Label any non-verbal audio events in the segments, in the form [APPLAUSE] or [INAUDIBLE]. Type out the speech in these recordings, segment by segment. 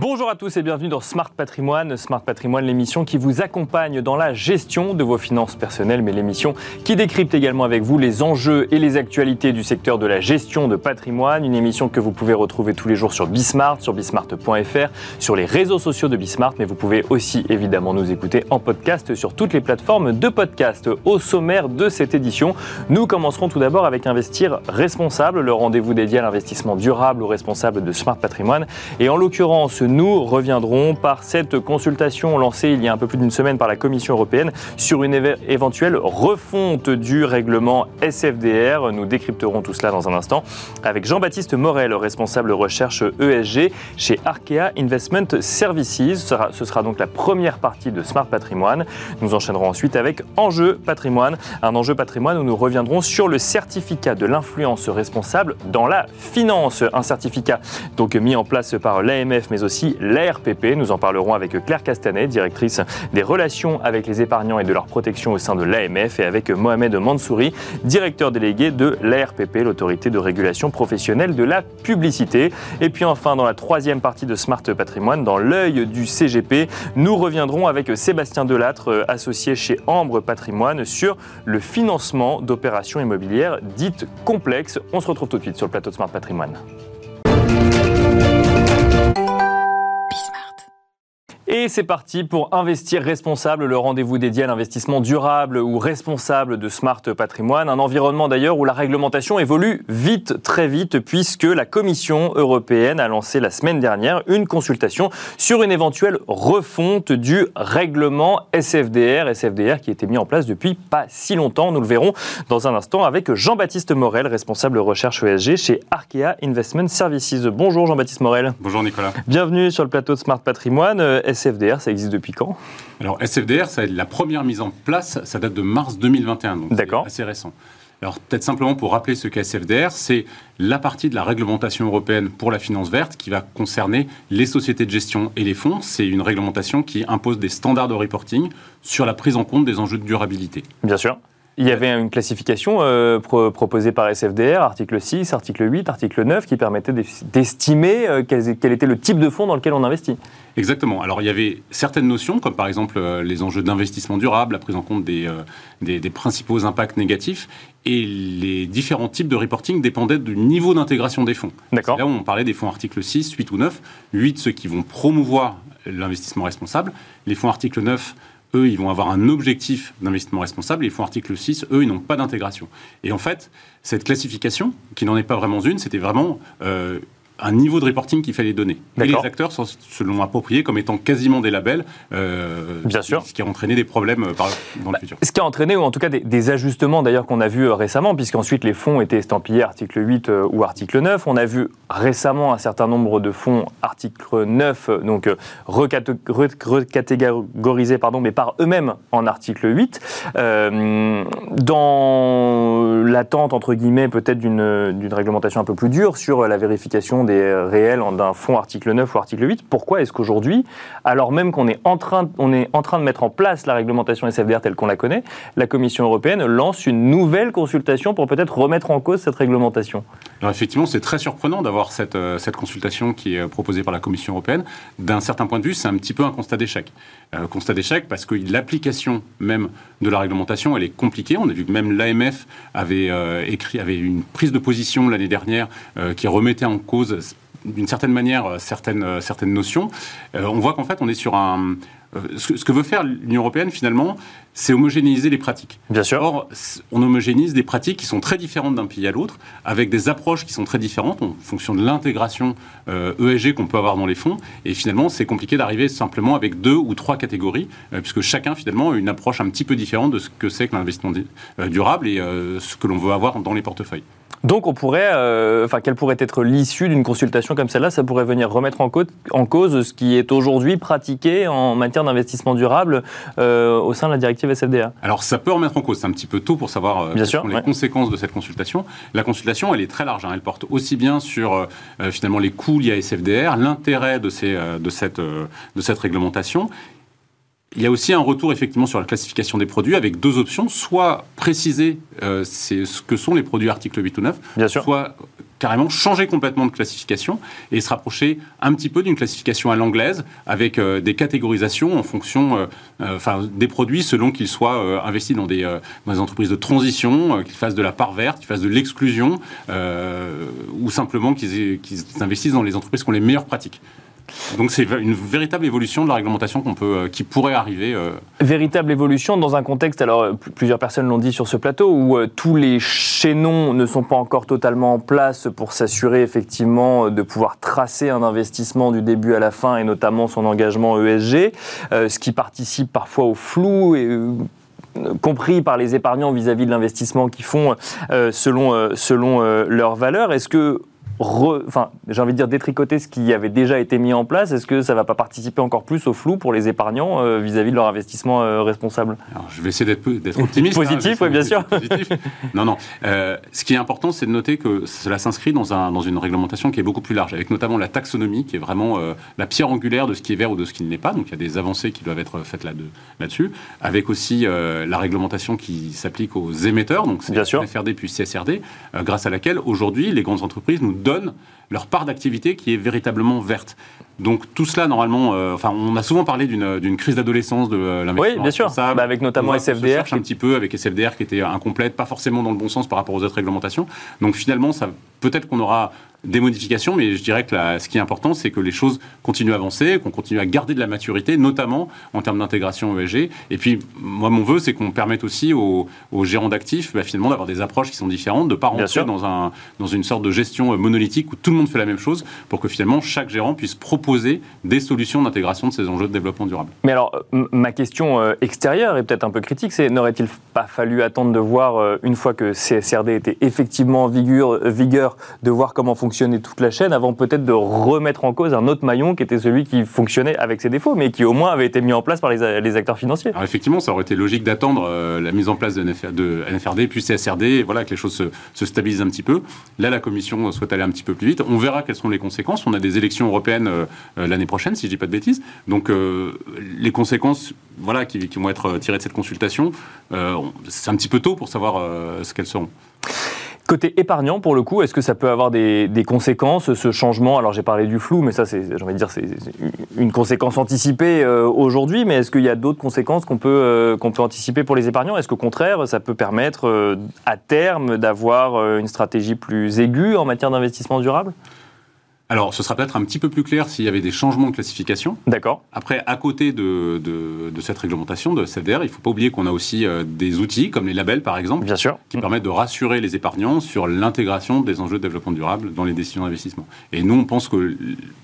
Bonjour à tous et bienvenue dans Smart Patrimoine. Smart Patrimoine, l'émission qui vous accompagne dans la gestion de vos finances personnelles, mais l'émission qui décrypte également avec vous les enjeux et les actualités du secteur de la gestion de patrimoine. Une émission que vous pouvez retrouver tous les jours sur Bismart, sur bismart.fr, sur les réseaux sociaux de Bismart, mais vous pouvez aussi évidemment nous écouter en podcast sur toutes les plateformes de podcast. Au sommaire de cette édition, nous commencerons tout d'abord avec Investir responsable, le rendez-vous dédié à l'investissement durable ou responsable de Smart Patrimoine. Et en l'occurrence, nous reviendrons par cette consultation lancée il y a un peu plus d'une semaine par la Commission européenne sur une éventuelle refonte du règlement SFDR. Nous décrypterons tout cela dans un instant avec Jean-Baptiste Morel, responsable recherche ESG chez Arkea Investment Services. Ce sera, donc la première partie de Smart Patrimoine. Nous enchaînerons ensuite avec Enjeu Patrimoine, un enjeu patrimoine où nous reviendrons sur le certificat de l'influence responsable dans la finance. Un certificat donc mis en place par l'AMF mais aussi l'ARPP. Nous en parlerons avec Claire Castanet, directrice des relations avec les épargnants et de leur protection au sein de l'AMF, et avec Mohamed Mansouri, directeur délégué de l'ARPP, l'autorité de régulation professionnelle de la publicité. Et puis enfin, dans la troisième partie de Smart Patrimoine, dans l'œil du CGP, nous reviendrons avec Sébastien Delattre, associé chez Ambre Patrimoine, sur le financement d'opérations immobilières dites complexes. On se retrouve tout de suite sur le plateau de Smart Patrimoine. Et c'est parti pour Investir responsable, le rendez-vous dédié à l'investissement durable ou responsable de Smart Patrimoine. Un environnement d'ailleurs où la réglementation évolue vite, très vite, puisque la Commission européenne a lancé la semaine dernière une consultation sur une éventuelle refonte du règlement SFDR. SFDR qui a été mis en place depuis pas si longtemps. Nous le verrons dans un instant avec Jean-Baptiste Morel, responsable recherche ESG chez Arkea Investment Services. Bonjour Jean-Baptiste Morel. Bonjour Nicolas. Bienvenue sur le plateau de Smart Patrimoine. SFDR, ça existe depuis quand? Alors SFDR, ça, la première mise en place, ça date de mars 2021, donc c'est assez récent. Alors peut-être simplement pour rappeler ce qu'est SFDR, c'est la partie de la réglementation européenne pour la finance verte qui va concerner les sociétés de gestion et les fonds. C'est une réglementation qui impose des standards de reporting sur la prise en compte des enjeux de durabilité. Bien sûr. Il y avait une classification euh, proposée par SFDR, article 6, article 8, article 9, qui permettait d'estimer euh, quel, était le type de fonds dans lequel on investit. Exactement. Alors il y avait certaines notions, comme par exemple euh, les enjeux d'investissement durable, la prise en compte des, des, principaux impacts négatifs, et les différents types de reporting dépendaient du niveau d'intégration des fonds. D'accord. Là où on parlait des fonds article 6, 8 ou 9. 8, ceux qui vont promouvoir l'investissement responsable. Les fonds article 9 eux, ils vont avoir un objectif d'investissement responsable. Et les fonds article 6, eux, ils n'ont pas d'intégration. Et en fait, cette classification, qui n'en est pas vraiment une, c'était vraiment euh, un niveau de reporting qu'il fallait donner. Et les acteurs se l'ont approprié comme étant quasiment des labels, euh, Bien sûr. ce qui a entraîné des problèmes euh, dans le futur. Ce qui a entraîné, ou en tout cas des, ajustements d'ailleurs qu'on a vu euh, récemment, puisqu'ensuite les fonds étaient estampillés article 8 ou article 9. On a vu récemment un certain nombre de fonds article 9, donc recatégorisés pardon, mais par eux-mêmes en article 8. dans l'attente, entre guillemets, peut-être d'une réglementation un peu plus dure sur la vérification des réels d'un fonds article 9 ou article 8, pourquoi est-ce qu'aujourd'hui, alors même qu'on est, en train, on est en train de mettre en place la réglementation SFDR telle qu'on la connaît, la Commission européenne lance une nouvelle consultation pour peut-être remettre en cause cette réglementation? Alors effectivement, c'est très surprenant d'avoir cette, euh, cette consultation qui est proposée par la Commission européenne. D'un certain point de vue, c'est un petit peu un constat d'échec. Euh, constat d'échec parce que l'application même de la réglementation, elle est compliquée. On a vu que même l'AMF avait euh, écrit, avait une prise de position l'année dernière qui remettait en cause d'une certaine manière euh, certaines, euh, certaines notions. Euh, on voit qu'en fait, on est sur un. Ce que, veut faire l'Union européenne, finalement, c'est homogénéiser les pratiques. Bien sûr. Or, on homogénise des pratiques qui sont très différentes d'un pays à l'autre, avec des approches qui sont très différentes en fonction de l'intégration ESG e qu'on peut avoir dans les fonds. Et finalement, c'est compliqué d'arriver simplement avec deux ou trois catégories, puisque chacun, finalement, a une approche un petit peu différente de ce que c'est que l'investissement durable et ce que l'on veut avoir dans les portefeuilles. Donc, on pourrait, euh, enfin, quelle pourrait être l'issue d'une consultation comme celle-là Ça pourrait venir remettre en, en, cause ce qui est aujourd'hui pratiqué en matière d'investissement durable euh, au sein de la directive SFDA. Alors, ça peut remettre en cause. C'est un petit peu tôt pour savoir euh, quelles sont les conséquences de cette consultation. La consultation, elle est très large. Hein. Elle porte aussi bien sur finalement les coûts liés à SFDR, l'intérêt de, ces, de, cette, de cette réglementation il y a aussi un retour effectivement sur la classification des produits avec deux options, soit préciser euh, ce que sont les produits articles 8 ou 9, Bien sûr. soit carrément changer complètement de classification et se rapprocher un petit peu d'une classification à l'anglaise avec euh, des catégorisations en fonction euh, euh, des produits selon qu'ils soient investis dans des, dans des, entreprises de transition, qu'ils fassent de la part verte, qu'ils fassent de l'exclusion ou simplement qu'ils investissent dans les entreprises qui ont les meilleures pratiques. Donc c'est une véritable évolution de la réglementation qu'on peut, euh, qui pourrait arriver. Euh. Véritable évolution dans un contexte, alors euh, plusieurs personnes l'ont dit sur ce plateau, où tous les chaînons ne sont pas encore totalement en place pour s'assurer effectivement de pouvoir tracer un investissement du début à la fin et notamment son engagement ESG, ce qui participe parfois au flou compris par les épargnants vis-à-vis de l'investissement qu'ils font selon, selon leurs valeurs. Est-ce que enfin, j'ai envie de dire détricoter ce qui avait déjà été mis en place Est-ce que ça ne va pas participer encore plus au flou pour les épargnants euh, vis-à-vis de leur investissement euh, responsable? Je vais essayer d'être [LAUGHS] optimiste. Hein, positif, oui, bien sûr. non, non. Euh, ce qui est important, c'est de noter que cela s'inscrit dans, un, dans une réglementation qui est beaucoup plus large, avec notamment la taxonomie, qui est vraiment la pierre angulaire de ce qui est vert ou de ce qui ne l'est pas. Donc il y a des avancées qui doivent être faites là-dessus, avec aussi la réglementation qui s'applique aux émetteurs, donc c'est FRD puis CSRD, grâce à laquelle aujourd'hui les grandes entreprises nous donnent leur part d'activité qui est véritablement verte. Donc tout cela, normalement, euh, enfin, on a souvent parlé d'une crise d'adolescence de euh, l'investissement. Oui, bien sûr. Bah, avec notamment SFDR. Cherche un petit peu avec SFDR qui était incomplète, pas forcément dans le bon sens par rapport aux autres réglementations. Donc finalement, peut-être qu'on aura des modifications, mais je dirais que ce qui est important, c'est que les choses continuent à avancer, qu'on continue à garder de la maturité, notamment en termes d'intégration ESG. Et puis, moi, mon vœu, c'est qu'on permette aussi aux, gérants d'actifs, bah, finalement, d'avoir des approches qui sont différentes, de ne pas rentrer dans, un, dans une sorte de gestion euh, monolithique où tout le monde fait la même chose, pour que finalement, chaque gérant puisse proposer des solutions d'intégration de ces enjeux de développement durable. Mais alors, ma question euh, extérieure est peut-être un peu critique, c'est n'aurait-il pas fallu attendre de voir, euh, une fois que CSRD était effectivement en vigueur, vigueur de voir comment fonctionne fonctionner toute la chaîne avant peut-être de remettre en cause un autre maillon qui était celui qui fonctionnait avec ses défauts, mais qui au moins avait été mis en place par les, acteurs financiers. Alors effectivement, ça aurait été logique d'attendre euh, la mise en place de, NFRD, puis CSRD, voilà, que les choses se, stabilisent un petit peu. Là, la Commission souhaite aller un petit peu plus vite. On verra quelles sont les conséquences. On a des élections européennes euh, euh, l'année prochaine, si je dis pas de bêtises. Donc les conséquences voilà, qui, qui, vont être tirées de cette consultation, c'est un petit peu tôt pour savoir ce qu'elles seront. Côté épargnant, pour le coup, est-ce que ça peut avoir des, conséquences, ce changement? Alors j'ai parlé du flou, mais ça, c'est, j'ai envie de dire, c'est une conséquence anticipée euh, aujourd'hui, mais est-ce qu'il y a d'autres conséquences qu'on peut, euh, qu'on peut anticiper pour les épargnants? Est-ce qu'au contraire, ça peut permettre euh, à terme d'avoir une stratégie plus aiguë en matière d'investissement durable? Alors, ce sera peut-être un petit peu plus clair s'il y avait des changements de classification. D'accord. Après, à côté de, de, cette réglementation de CDR, il ne faut pas oublier qu'on a aussi euh, des outils, comme les labels par exemple, Bien sûr. qui permettent de rassurer les épargnants sur l'intégration des enjeux de développement durable dans les décisions d'investissement. Et nous, on pense que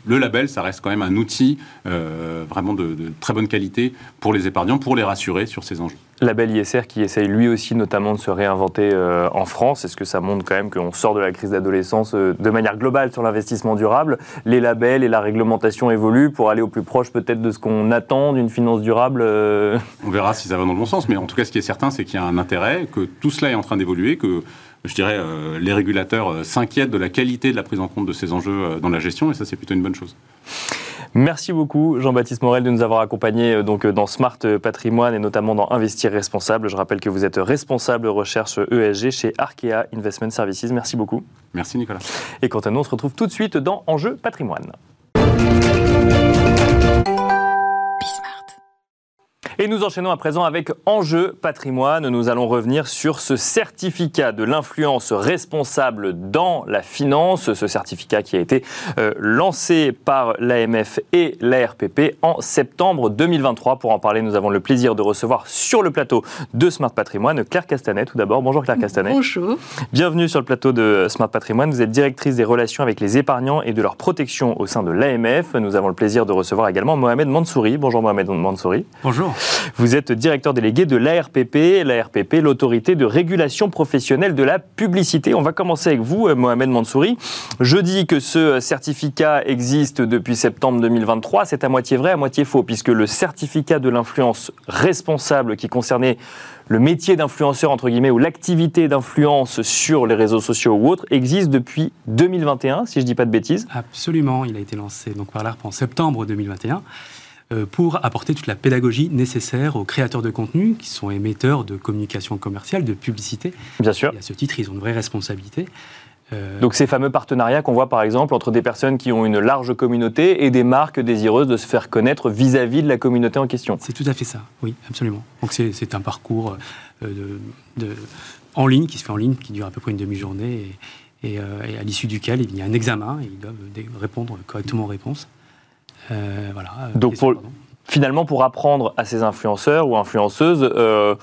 le label, ça reste quand même un outil euh, vraiment de, de très bonne qualité pour les épargnants, pour les rassurer sur ces enjeux label ISR qui essaye lui aussi notamment de se réinventer euh, en France. Est-ce que ça montre quand même qu'on sort de la crise d'adolescence euh, de manière globale sur l'investissement durable? Les labels et la réglementation évoluent pour aller au plus proche peut-être de ce qu'on attend d'une finance durable euh? On verra si ça va dans le bon sens, mais en tout cas ce qui est certain c'est qu'il y a un intérêt, que tout cela est en train d'évoluer, que je dirais les régulateurs s'inquiètent de la qualité de la prise en compte de ces enjeux dans la gestion et ça c'est plutôt une bonne chose. Merci beaucoup Jean-Baptiste Morel de nous avoir accompagnés euh, donc, euh, dans Smart Patrimoine et notamment dans Investir Responsable. Je rappelle que vous êtes responsable recherche ESG chez Arkea Investment Services. Merci beaucoup. Merci Nicolas. Et quant à nous, on se retrouve tout de suite dans Enjeu Patrimoine. Et nous enchaînons à présent avec Enjeu patrimoine. Nous allons revenir sur ce certificat de l'influence responsable dans la finance, ce certificat qui a été euh, lancé par l'AMF et l'ARPP en septembre 2023. Pour en parler, nous avons le plaisir de recevoir sur le plateau de Smart Patrimoine Claire Castanet. Tout d'abord, bonjour Claire Castanet. Bonjour. Bienvenue sur le plateau de Smart Patrimoine. Vous êtes directrice des relations avec les épargnants et de leur protection au sein de l'AMF. Nous avons le plaisir de recevoir également Mohamed Mansouri. Bonjour Mohamed Mansouri. Bonjour. Vous êtes directeur délégué de l'ARPP, l'ARPP, l'autorité de régulation professionnelle de la publicité. On va commencer avec vous, euh, Mohamed Mansouri. Je dis que ce certificat existe depuis septembre 2023. C'est à moitié vrai, à moitié faux, puisque le certificat de l'influence responsable qui concernait le métier d'influenceur, entre guillemets, ou l'activité d'influence sur les réseaux sociaux ou autres, existe depuis 2021, si je ne dis pas de bêtises. Absolument, il a été lancé donc, par l'ARP en septembre 2021. Euh, pour apporter toute la pédagogie nécessaire aux créateurs de contenu qui sont émetteurs de communication commerciale, de publicité. Bien sûr. Et à ce titre, ils ont une vraie responsabilité. Euh, Donc ces fameux partenariats qu'on voit par exemple entre des personnes qui ont une large communauté et des marques désireuses de se faire connaître vis-à-vis de la communauté en question. C'est tout à fait ça, oui, absolument. Donc c'est un parcours de, en ligne, qui se fait en ligne, qui dure à peu près une demi-journée et, à l'issue duquel il y a un examen et ils doivent répondre correctement aux réponses. Voilà. Donc pour, finalement, pour apprendre à ces influenceurs ou influenceuses euh,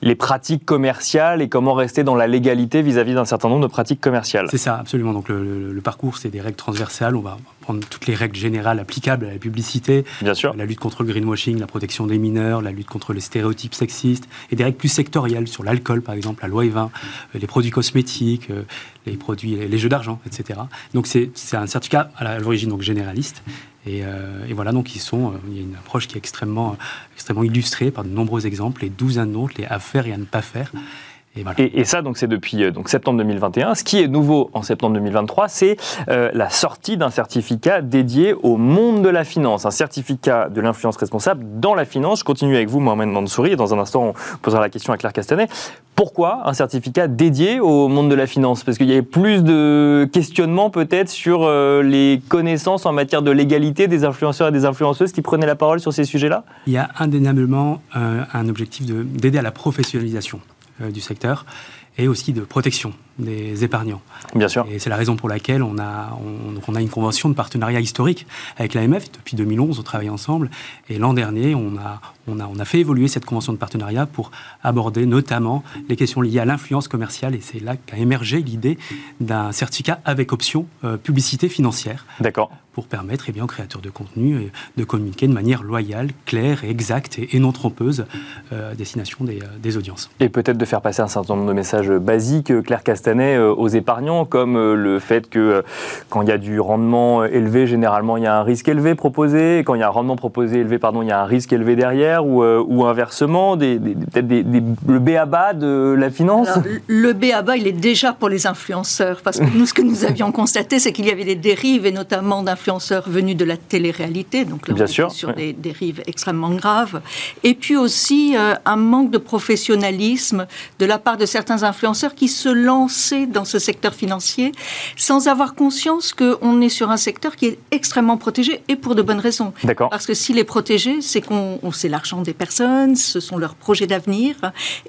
les pratiques commerciales et comment rester dans la légalité vis-à-vis d'un certain nombre de pratiques commerciales. C'est ça, absolument. Donc le, parcours, c'est des règles transversales. On va prendre toutes les règles générales applicables à la publicité. Bien sûr. La lutte contre le greenwashing, la protection des mineurs, la lutte contre les stéréotypes sexistes et des règles plus sectorielles sur l'alcool, par exemple, la loi E20, euh, les produits cosmétiques, euh, les produits, les jeux d'argent, etc. Donc c'est un certificat à l'origine donc généraliste euh, et, voilà, donc ils sont, euh, il y a une approche qui est extrêmement, extrêmement illustrée par de nombreux exemples, les douzaines d'autres, les à faire et à ne pas faire. Et, ça, donc, c'est depuis euh, donc, septembre 2021. Ce qui est nouveau en septembre 2023, c'est euh, la sortie d'un certificat dédié au monde de la finance, un certificat de l'influence responsable dans la finance. Je continue avec vous, Mohamed Mansouri, et dans un instant, on posera la question à Claire Castanet. Pourquoi un certificat dédié au monde de la finance? Parce qu'il y avait plus de questionnements peut-être sur euh, les connaissances en matière de légalité des influenceurs et des influenceuses qui prenaient la parole sur ces sujets-là? Il y a indéniablement un objectif d'aider à la professionnalisation. Euh, du secteur et aussi de protection des épargnants. Bien sûr. Et c'est la raison pour laquelle on a, on, a une convention de partenariat historique avec l'AMF. Depuis 2011, on travaille ensemble. Et l'an dernier, on a, on, a, on a fait évoluer cette convention de partenariat pour aborder notamment les questions liées à l'influence commerciale. Et c'est là qu'a émergé l'idée d'un certificat avec option euh, publicité financière. D'accord pour permettre eh bien, aux créateurs de contenu euh, de communiquer de manière loyale, claire et exacte et, non trompeuse euh, à destination des, des audiences. Et peut-être de faire passer un certain nombre de messages basiques, Claire Castanet, aux épargnants, comme le fait que quand il y a du rendement élevé, généralement il y a un risque élevé proposé, et quand il y a un rendement proposé élevé, pardon, il y a un risque élevé derrière, ou, ou inversement, des, peut-être des, le B.A.B.A. de la finance Le B.A.B.A. il est déjà pour les influenceurs, parce que nous, ce que nous avions constaté, c'est qu'il y avait des dérives, et notamment d'influenceurs influenceurs venus de la télé-réalité, donc là, Bien sûr, sur des dérives extrêmement graves. Et puis aussi euh, un manque de professionnalisme de la part de certains influenceurs qui se dans ce secteur financier sans avoir conscience qu'on est sur un secteur qui est extrêmement protégé et pour de bonnes raisons. Parce que s'il est protégé, c'est qu'on c'est l'argent des personnes, ce sont leurs projets d'avenir.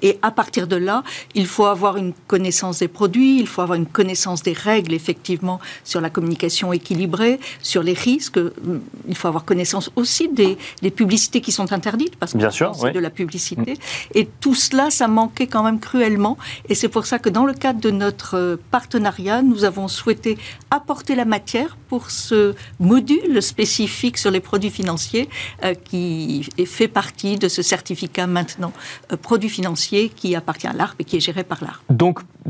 Et à partir de là, il faut avoir une connaissance des produits, il faut avoir une connaissance des règles, effectivement, sur la communication équilibrée, sur les risques. Il faut avoir connaissance aussi des, publicités qui sont interdites, parce que c'est de la publicité. Mm. Et tout cela, ça manquait quand même cruellement. Et c'est pour ça que dans le cadre de notre partenariat, nous avons souhaité apporter la matière pour ce module spécifique sur les produits financiers euh, qui fait partie de ce certificat maintenant euh, produit financier qui appartient à l'ARP et qui est géré par l'ARP.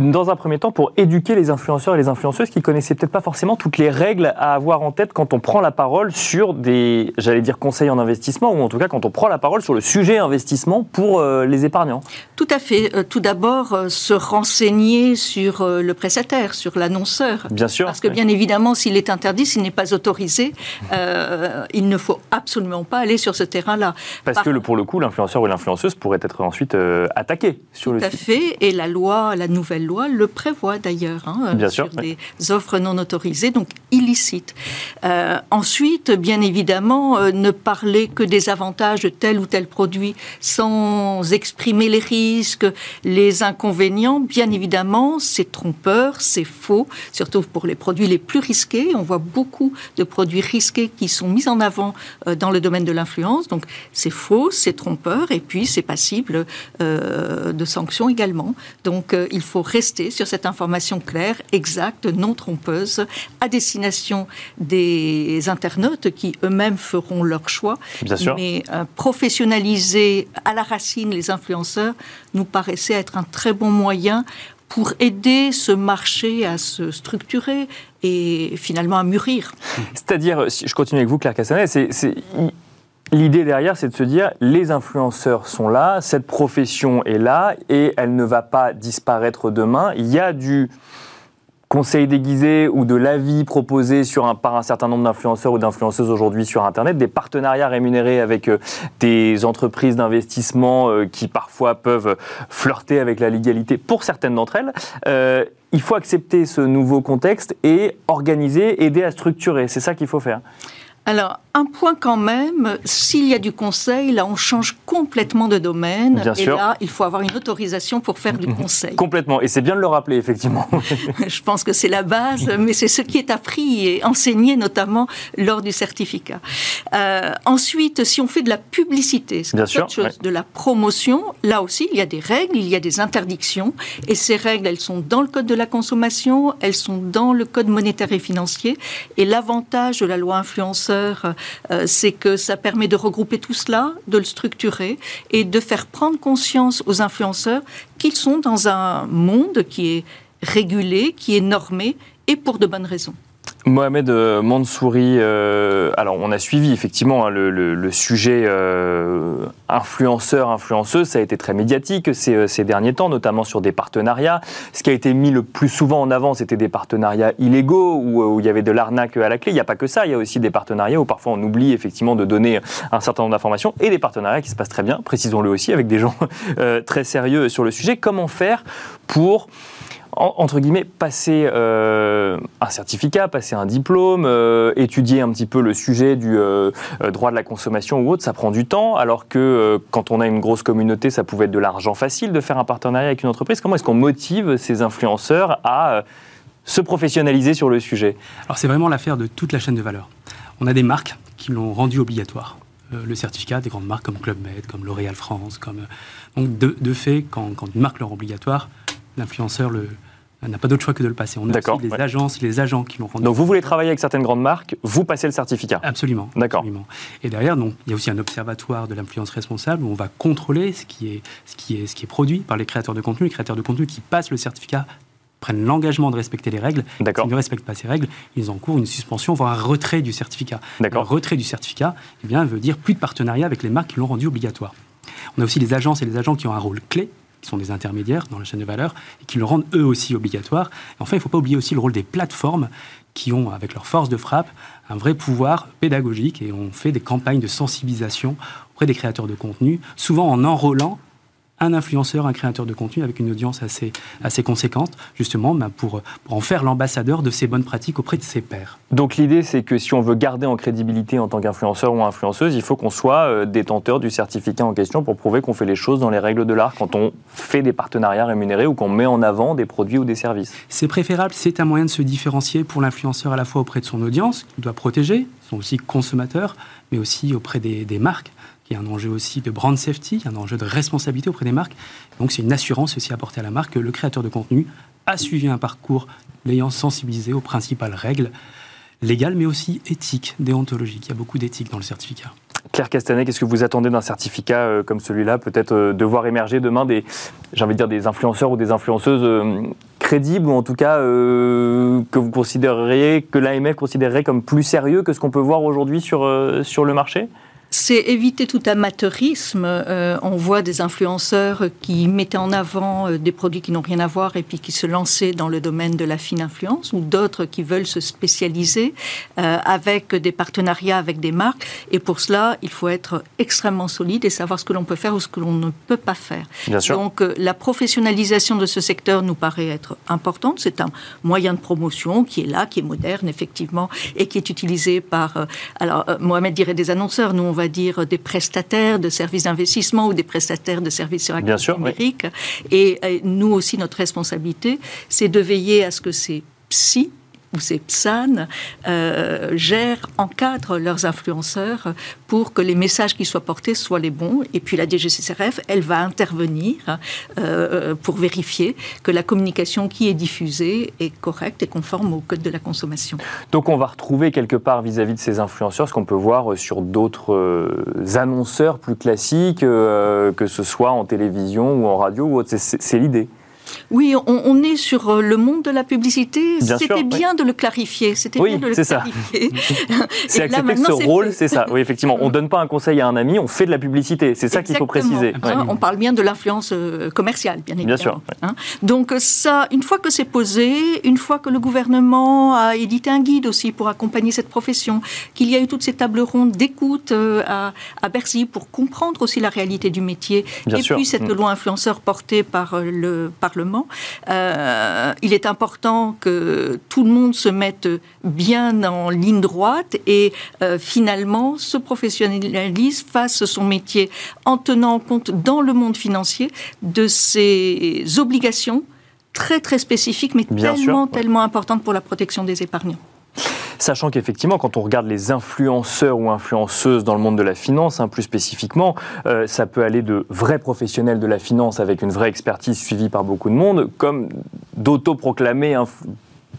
Dans un premier temps, pour éduquer les influenceurs et les influenceuses qui connaissaient peut-être pas forcément toutes les règles à avoir en tête quand on prend la parole sur des, j'allais dire, conseils en investissement, ou en tout cas quand on prend la parole sur le sujet investissement pour euh, les épargnants Tout à fait. Euh, tout d'abord, euh, se renseigner sur le prestataire, sur l'annonceur. Bien sûr. Parce que bien évidemment, s'il est interdit, s'il n'est pas autorisé, il ne faut absolument pas aller sur ce terrain-là. Parce que pour le coup, l'influenceur ou l'influenceuse pourrait être ensuite attaqué sur le site. Tout à fait. Et la loi, la nouvelle loi, le prévoit d'ailleurs. Hein, bien sur sûr. Des offres non autorisées, donc illicites. Euh, ensuite, bien évidemment, euh, ne parler que des avantages de tel ou tel produit sans exprimer les risques, les inconvénients, bien évidemment, c'est trompeur, c'est faux, surtout pour les produits les plus risqués. On voit beaucoup de produits risqués qui sont mis en avant euh, dans le domaine de l'influence. Donc, c'est faux, c'est trompeur, et puis c'est passible de sanctions également. Donc, il faut rester sur cette information claire, exacte, non trompeuse, à destination des internautes qui eux-mêmes feront leur choix. Bien sûr. Mais euh, professionnaliser à la racine les influenceurs nous paraissait être un très bon moyen pour aider ce marché à se structurer et finalement à mûrir. C'est-à-dire, si je continue avec vous, Claire Cassanet, c'est... L'idée derrière, c'est de se dire, les influenceurs sont là, cette profession est là, et elle ne va pas disparaître demain. Il y a du, conseils déguisés ou de l'avis proposé par un certain nombre d'influenceurs ou d'influenceuses aujourd'hui sur Internet, des partenariats rémunérés avec euh, des entreprises d'investissement euh, qui parfois peuvent flirter avec la légalité pour certaines d'entre elles. Euh, il faut accepter ce nouveau contexte et organiser, aider à structurer. C'est ça qu'il faut faire. Alors, un point quand même, s'il y a du conseil, là, on change complètement de domaine. Bien et sûr. là, il faut avoir une autorisation pour faire du conseil. Complètement. Et c'est bien de le rappeler, effectivement. [LAUGHS] Je pense que c'est la base, mais c'est ce qui est appris et enseigné notamment lors du certificat. Euh, ensuite, si on fait de la publicité, c'est autre chose, ouais. de la promotion, là aussi, il y a des règles, il y a des interdictions. Et ces règles, elles sont dans le code de la consommation, elles sont dans le code monétaire et financier. Et l'avantage de la loi influenceur, c'est que ça permet de regrouper tout cela, de le structurer et de faire prendre conscience aux influenceurs qu'ils sont dans un monde qui est régulé, qui est normé et pour de bonnes raisons. Mohamed euh, Mansouri, euh, alors on a suivi effectivement hein, le, sujet euh, influenceur, influenceuse, ça a été très médiatique ces, derniers temps, notamment sur des partenariats. Ce qui a été mis le plus souvent en avant, c'était des partenariats illégaux où, il y avait de l'arnaque à la clé. Il n'y a pas que ça, il y a aussi des partenariats où parfois on oublie effectivement de donner un certain nombre d'informations et des partenariats qui se passent très bien, précisons-le aussi, avec des gens [LAUGHS] très sérieux sur le sujet. Comment faire pour entre guillemets, passer euh, un certificat, passer un diplôme, euh, étudier un petit peu le sujet du euh, droit de la consommation ou autre, ça prend du temps, alors que quand on a une grosse communauté, ça pouvait être de l'argent facile de faire un partenariat avec une entreprise. Comment est-ce qu'on motive ces influenceurs à se professionnaliser sur le sujet? Alors c'est vraiment l'affaire de toute la chaîne de valeur. On a des marques qui l'ont rendu obligatoire. Le certificat, des grandes marques comme Club Med, comme L'Oréal France, comme donc de, fait, quand, une marque le rend obligatoire, l'influenceur n'a pas d'autre choix que de le passer. On a aussi les ouais. agences, les agents qui l'ont rendu. Donc vous voulez travailler avec certaines grandes marques, vous passez le certificat. Absolument. D'accord. Et derrière, donc, il y a aussi un observatoire de l'influence responsable où on va contrôler ce qui, est, ce, qui est, ce qui est produit par les créateurs de contenu. Les créateurs de contenu qui passent le certificat prennent l'engagement de respecter les règles. D'accord. S'ils ne respectent pas ces règles, ils encourent une suspension, voire un retrait du certificat. D'accord. Le retrait du certificat eh bien, veut dire plus de partenariat avec les marques qui l'ont rendu obligatoire. On a aussi les agences et les agents qui ont un rôle clé qui sont des intermédiaires dans la chaîne de valeur et qui le rendent eux aussi obligatoire. Enfin, il ne faut pas oublier aussi le rôle des plateformes qui ont, avec leur force de frappe, un vrai pouvoir pédagogique et on fait des campagnes de sensibilisation auprès des créateurs de contenu, souvent en enrôlant un influenceur, un créateur de contenu avec une audience assez, assez conséquente, justement ben, pour, pour en faire l'ambassadeur de ces bonnes pratiques auprès de ses pairs. Donc l'idée, c'est que si on veut garder en crédibilité en tant qu'influenceur ou influenceuse, il faut qu'on soit euh, détenteur du certificat en question pour prouver qu'on fait les choses dans les règles de l'art quand on fait des partenariats rémunérés ou qu'on met en avant des produits ou des services. C'est préférable, c'est un moyen de se différencier pour l'influenceur à la fois auprès de son audience, qu'il doit protéger, son aussi consommateur, mais aussi auprès des, des marques. Il y a un enjeu aussi de brand safety, il y a un enjeu de responsabilité auprès des marques. Donc c'est une assurance aussi apportée à la marque que le créateur de contenu a suivi un parcours l'ayant sensibilisé aux principales règles légales, mais aussi éthiques, déontologiques. Il y a beaucoup d'éthique dans le certificat. Claire Castanet, qu'est-ce que vous attendez d'un certificat euh, comme celui-là? Peut-être euh, de voir émerger demain des, j'ai envie de dire, des influenceurs ou des influenceuses euh, crédibles ou en tout cas que vous considéreriez, que l'AMF considérerait comme plus sérieux que ce qu'on peut voir aujourd'hui sur, sur le marché? C'est éviter tout amateurisme. Euh, on voit des influenceurs qui mettaient en avant euh, des produits qui n'ont rien à voir et puis qui se lançaient dans le domaine de la fine influence, ou d'autres qui veulent se spécialiser euh, avec des partenariats avec des marques. Et pour cela, il faut être extrêmement solide et savoir ce que l'on peut faire ou ce que l'on ne peut pas faire. Bien sûr. Donc euh, la professionnalisation de ce secteur nous paraît être importante. C'est un moyen de promotion qui est là, qui est moderne effectivement et qui est utilisé par. alors Mohamed dirait des annonceurs, nous on va dire des prestataires de services d'investissement ou des prestataires de services sur Bien actifs sûr, oui. numériques. Et euh, nous aussi notre responsabilité, c'est de veiller à ce que ces psy ou ces PSAN euh, gèrent, encadrent leurs influenceurs pour que les messages qui soient portés soient les bons. Et puis la DGCCRF, elle va intervenir euh, pour vérifier que la communication qui est diffusée est correcte et conforme au code de la consommation. Donc on va retrouver quelque part vis-à-vis de ces influenceurs ce qu'on peut voir sur d'autres euh, annonceurs plus classiques, euh, que ce soit en télévision ou en radio ou autre. C'est l'idée. Oui, on, on est sur euh, le monde de la publicité. Bien C'était sûr, bien de le clarifier. C'était Oui, bien de le clarifier. [LAUGHS] C'est accepter que ce rôle, c'est ça. Oui, effectivement. On ne donne pas un conseil à un ami, on fait de la publicité. C'est ça qu'il faut préciser. Ouais. on parle bien de l'influence euh, commerciale, bien évidemment. sûr, ouais. Hein. Donc ça, une fois que c'est posé, une fois que le gouvernement a édité un guide aussi pour accompagner cette profession, qu'il y a eu toutes ces tables rondes d'écoute euh, à, à Bercy pour comprendre aussi la réalité du métier, Bien et sûr. puis cette Mm. loi influenceur portée par le Parlement, Euh, il est important que tout le monde se mette bien en ligne droite et euh, finalement se professionnalise, fasse son métier en tenant compte dans le monde financier de ses obligations très très spécifiques, mais tellement, tellement importantes pour la protection des épargnants. Sachant qu'effectivement, quand on regarde les influenceurs ou influenceuses dans le monde de la finance, hein, plus spécifiquement, euh, ça peut aller de vrais professionnels de la finance avec une vraie expertise suivie par beaucoup de monde, comme d'autoproclamés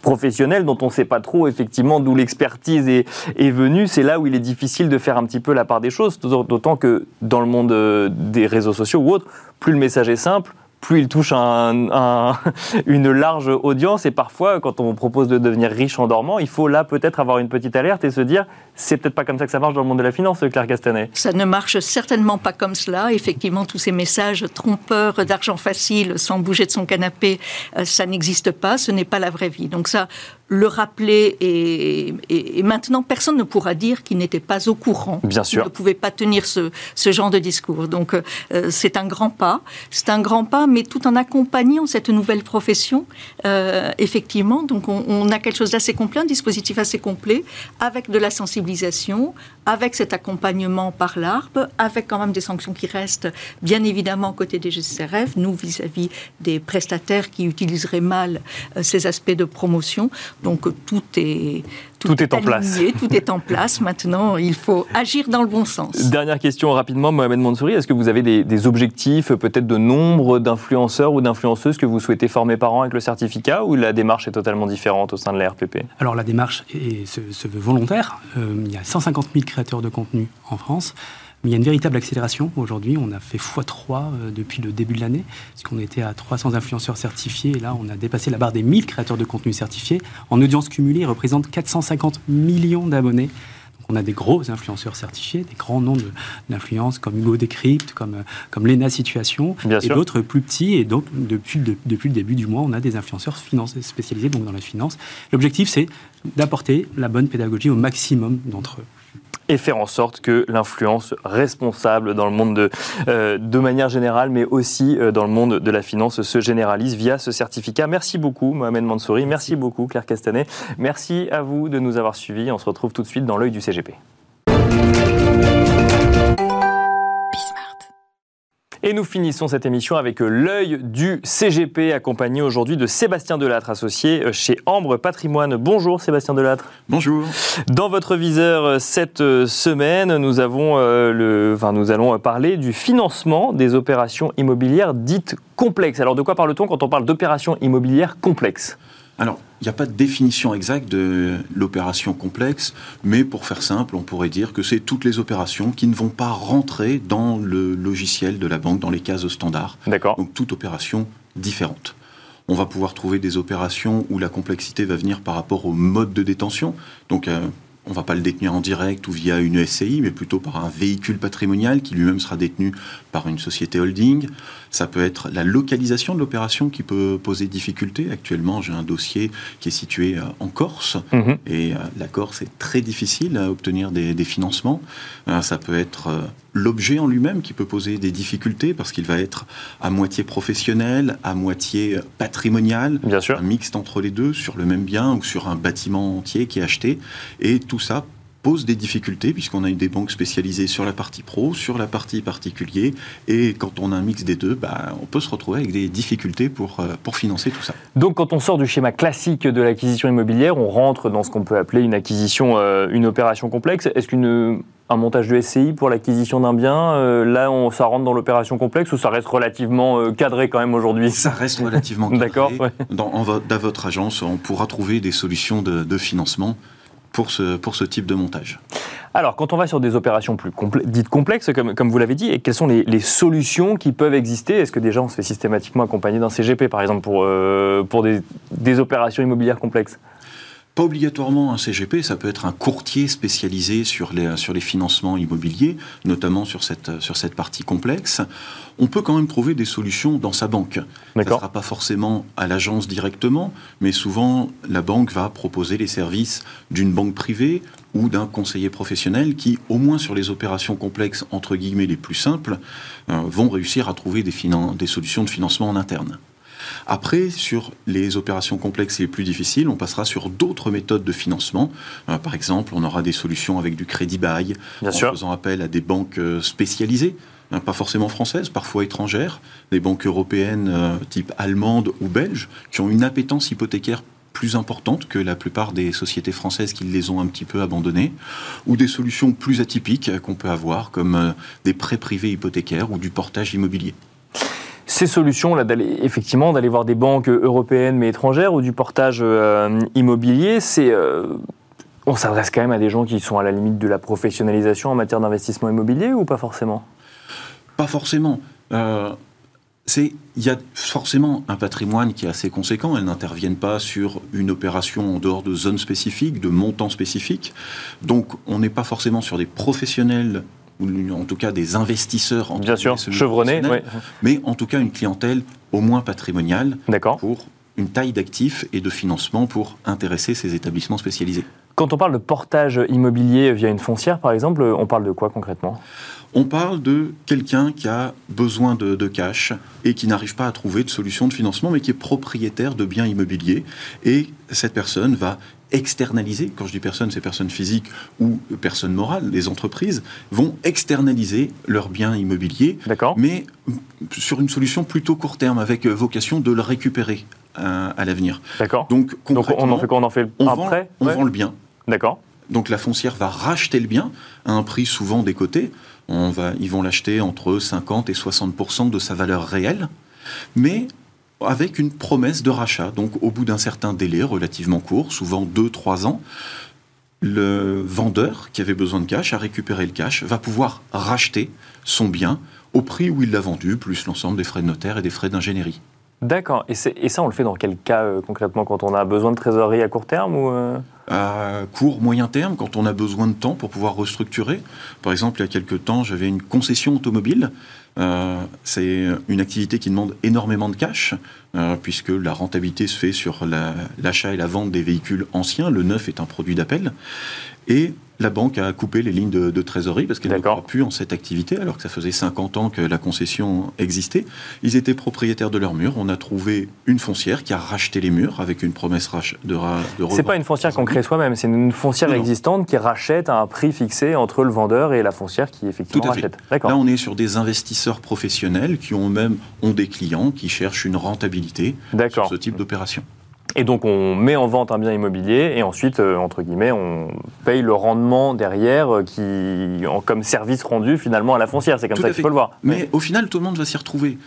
professionnels dont on ne sait pas trop effectivement d'où l'expertise est, est, venue. C'est là où il est difficile de faire un petit peu la part des choses, d'autant que dans le monde euh, des réseaux sociaux ou autres, plus le message est simple, plus il touche un, [LAUGHS] une large audience. Et parfois, quand on propose de devenir riche en dormant, il faut là peut-être avoir une petite alerte et se dire c'est peut-être pas comme ça que ça marche dans le monde de la finance, Claire Castanet. Ça ne marche certainement pas comme cela. Effectivement, tous ces messages trompeurs d'argent facile sans bouger de son canapé, euh, ça n'existe pas. Ce n'est pas la vraie vie. Donc ça, le rappeler et, maintenant personne ne pourra dire qu'il n'était pas au courant. Bien sûr. Il ne pouvait pas tenir ce, genre de discours. Donc euh, c'est un grand pas. C'est un grand pas, mais tout en accompagnant cette nouvelle profession, euh, effectivement. Donc on, a quelque chose d'assez complet, un dispositif assez complet, avec de la sensibilisation, avec cet accompagnement par l'ARP, avec quand même des sanctions qui restent, bien évidemment, côté des GCRF, nous vis-à-vis des prestataires qui utiliseraient mal euh, ces aspects de promotion. Donc tout est tout, est, en place. Tout est en place. Maintenant, il faut agir dans le bon sens. Dernière question rapidement, Mohamed Mansouri. Est-ce que vous avez des, objectifs, peut-être de nombre d'influenceurs ou d'influenceuses que vous souhaitez former par an avec le certificat ou la démarche est totalement différente au sein de la RPP Alors la démarche est, se, veut volontaire. Euh, il y a 150 000 créateurs de contenu en France. Mais il y a une véritable accélération aujourd'hui. On a fait x3 euh, depuis le début de l'année, puisqu'on était à 300 influenceurs certifiés. Et là, on a dépassé la barre des 1000 créateurs de contenu certifiés. En audience cumulée, ils représentent 450 millions d'abonnés. Donc on a des gros influenceurs certifiés, des grands noms d'influence comme Hugo Décrypte, comme, euh, comme Lena Situation, et d'autres plus petits. Et donc, depuis, depuis le début du mois, on a des influenceurs spécialisés donc dans la finance. L'objectif, c'est d'apporter la bonne pédagogie au maximum d'entre eux et faire en sorte que l'influence responsable dans le monde de, euh, de manière générale, mais aussi euh, dans le monde de la finance, se généralise via ce certificat. Merci beaucoup, Mohamed Mansouri. Merci beaucoup, Claire Castanet. Merci à vous de nous avoir suivis. On se retrouve tout de suite dans l'œil du CGP. Et nous finissons cette émission avec euh, l'œil du CGP, accompagné aujourd'hui de Sébastien Delattre, associé euh, chez Ambre Patrimoine. Bonjour Sébastien Delattre. Bonjour. Dans votre viseur euh, cette semaine, nous, avons, le, enfin, nous allons parler du financement des opérations immobilières dites complexes. Alors de quoi parle-t-on quand on parle d'opérations immobilières complexes? Alors, il n'y a pas de définition exacte de l'opération complexe, mais pour faire simple, on pourrait dire que c'est toutes les opérations qui ne vont pas rentrer dans le logiciel de la banque, dans les cases standards. D'accord. Donc, toute opération différente. On va pouvoir trouver des opérations où la complexité va venir par rapport au mode de détention. Donc, euh, on ne va pas le détenir en direct ou via une SCI, mais plutôt par un véhicule patrimonial qui lui-même sera détenu par une société holding. Ça peut être la localisation de l'opération qui peut poser difficulté. Actuellement, j'ai un dossier qui est situé euh, en Corse mhm. et euh, la Corse est très difficile à obtenir des, financements. Euh, ça peut être l'objet en lui-même qui peut poser des difficultés parce qu'il va être à moitié professionnel, à moitié patrimonial, Bien sûr. un mixte entre les deux sur le même bien ou sur un bâtiment entier qui est acheté. Et tout ça pose des difficultés puisqu'on a des banques spécialisées sur la partie pro, sur la partie particulier, et quand on a un mix des deux, bah, on peut se retrouver avec des difficultés pour, euh, pour financer tout ça. Donc quand on sort du schéma classique de l'acquisition immobilière, on rentre dans ce qu'on peut appeler une acquisition, euh, une opération complexe. Est-ce qu'une un montage de SCI pour l'acquisition d'un bien, euh, là, on, ça rentre dans l'opération complexe ou ça reste relativement cadré quand même aujourd'hui? Ça reste relativement [LAUGHS] cadré. D'accord. Dans, dans, votre agence, on pourra trouver des solutions de, de financement pour ce, pour ce type de montage. Alors, quand on va sur des opérations plus dites complexes, comme, comme vous l'avez dit, et quelles sont les, solutions qui peuvent exister? Est-ce que déjà on se fait systématiquement accompagner d'un CGP, par exemple, pour, euh, pour des, des opérations immobilières complexes? Pas obligatoirement un CGP, ça peut être un courtier spécialisé sur les, sur les financements immobiliers, notamment sur cette, sur cette partie complexe. On peut quand même trouver des solutions dans sa banque. Ça ne sera pas forcément à l'agence directement, mais souvent la banque va proposer les services d'une banque privée ou d'un conseiller professionnel qui, au moins sur les opérations complexes, entre guillemets les plus simples, euh, vont réussir à trouver des, des solutions de financement en interne. Après, sur les opérations complexes et les plus difficiles, on passera sur d'autres méthodes de financement. Euh, par exemple, on aura des solutions avec du crédit bail, Bien en sûr. faisant appel à des banques euh, spécialisées, hein, pas forcément françaises, parfois étrangères, des banques européennes euh, type allemande ou belge, qui ont une appétence hypothécaire plus importante que la plupart des sociétés françaises qui les ont un petit peu abandonnées, ou des solutions plus atypiques qu'on peut avoir, comme euh, des prêts privés hypothécaires ou du portage immobilier. Ces solutions, là, d'aller, effectivement, d'aller voir des banques européennes mais étrangères ou du portage euh, immobilier, c'est. euh, on s'adresse quand même à des gens qui sont à la limite de la professionnalisation en matière d'investissement immobilier ou pas forcément? Pas forcément. Euh, c'est, il y a forcément un patrimoine qui est assez conséquent. Elles n'interviennent pas sur une opération en dehors de zones spécifiques, de montants spécifiques. Donc, on n'est pas forcément sur des professionnels ou en tout cas des investisseurs. entre Bien sûr, guillemets, chevronné, semi-professionnels, oui. Mais en tout cas, une clientèle au moins patrimoniale pour une taille d'actifs et de financement pour intéresser ces établissements spécialisés. Quand on parle de portage immobilier via une foncière, par exemple, on parle de quoi concrètement? On parle de quelqu'un qui a besoin de, de cash et qui n'arrive pas à trouver de solution de financement, mais qui est propriétaire de biens immobiliers. Et cette personne va externaliser, quand je dis personne, c'est personnes physiques ou personnes morales, les entreprises, vont externaliser leurs biens immobiliers, mais sur une solution plutôt court terme, avec vocation de le récupérer à, à l'avenir. D'accord. Donc, Donc on en fait quoi? On en fait on vend- on Ouais. vend le bien. D'accord. Donc la foncière va racheter le bien à un prix souvent décoté. On va, ils vont l'acheter entre 50 et 60% de sa valeur réelle, mais avec une promesse de rachat. Donc au bout d'un certain délai relativement court, souvent 2-3 ans, le vendeur qui avait besoin de cash a récupéré le cash, va pouvoir racheter son bien au prix où il l'a vendu, plus l'ensemble des frais de notaire et des frais d'ingénierie. D'accord. Et, ça, on le fait dans quel cas euh, concrètement Quand on a besoin de trésorerie à court terme ou euh à court, moyen terme, quand on a besoin de temps pour pouvoir restructurer. Par exemple, il y a quelques temps, j'avais une concession automobile. Euh, c'est une activité qui demande énormément de cash, puisque la rentabilité se fait sur la- l'achat et la vente des véhicules anciens. Le neuf est un produit d'appel. Et la banque a coupé les lignes de, de trésorerie parce qu'elle ne croit plus en cette activité, alors que ça faisait 50 ans que la concession existait. Ils étaient propriétaires de leurs murs. On a trouvé une foncière qui a racheté les murs avec une promesse de, de C'est pas une foncière qu'on crée soi-même, c'est une foncière Non, existante qui rachète à un prix fixé entre le vendeur et la foncière qui effectivement Tout à fait. rachète. Là, D'accord. on est sur des investisseurs professionnels qui ont même ont des clients qui cherchent une rentabilité sur D'accord. ce type d'opération. Et donc on met en vente un bien immobilier et ensuite, euh, entre guillemets, on paye le rendement derrière euh, qui, en- comme service rendu finalement à la foncière. C'est comme Tout ça qu'il faut le voir. Mais au final, tout le monde va s'y retrouver.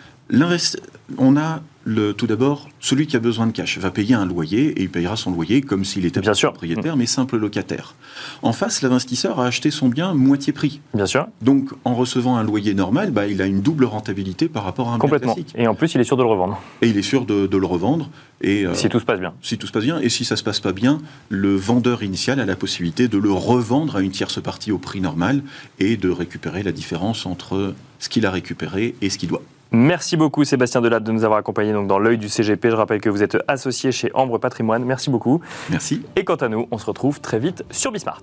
On a le, tout d'abord celui qui a besoin de cash va payer un loyer et il payera son loyer comme s'il était Bien sûr. propriétaire, mais simple locataire. En face, l'investisseur a acheté son bien moitié prix. Bien sûr, Donc, en recevant un loyer normal, bah, il a une double rentabilité par rapport à un bien complètement. classique. Et en plus, il est sûr de le revendre, Et il est sûr de, de le revendre. Et, euh, si tout se passe bien. si tout se passe bien. Et si ça se passe pas bien, le vendeur initial a la possibilité de le revendre à une tierce partie au prix normal et de récupérer la différence entre ce qu'il a récupéré et ce qu'il doit. Merci beaucoup Sébastien Delatte de nous avoir accompagnés donc, dans l'œil du CGP. Je rappelle que vous êtes associé chez Ambre Patrimoine. Merci beaucoup. Merci. Et quant à nous, on se retrouve très vite sur Bismart.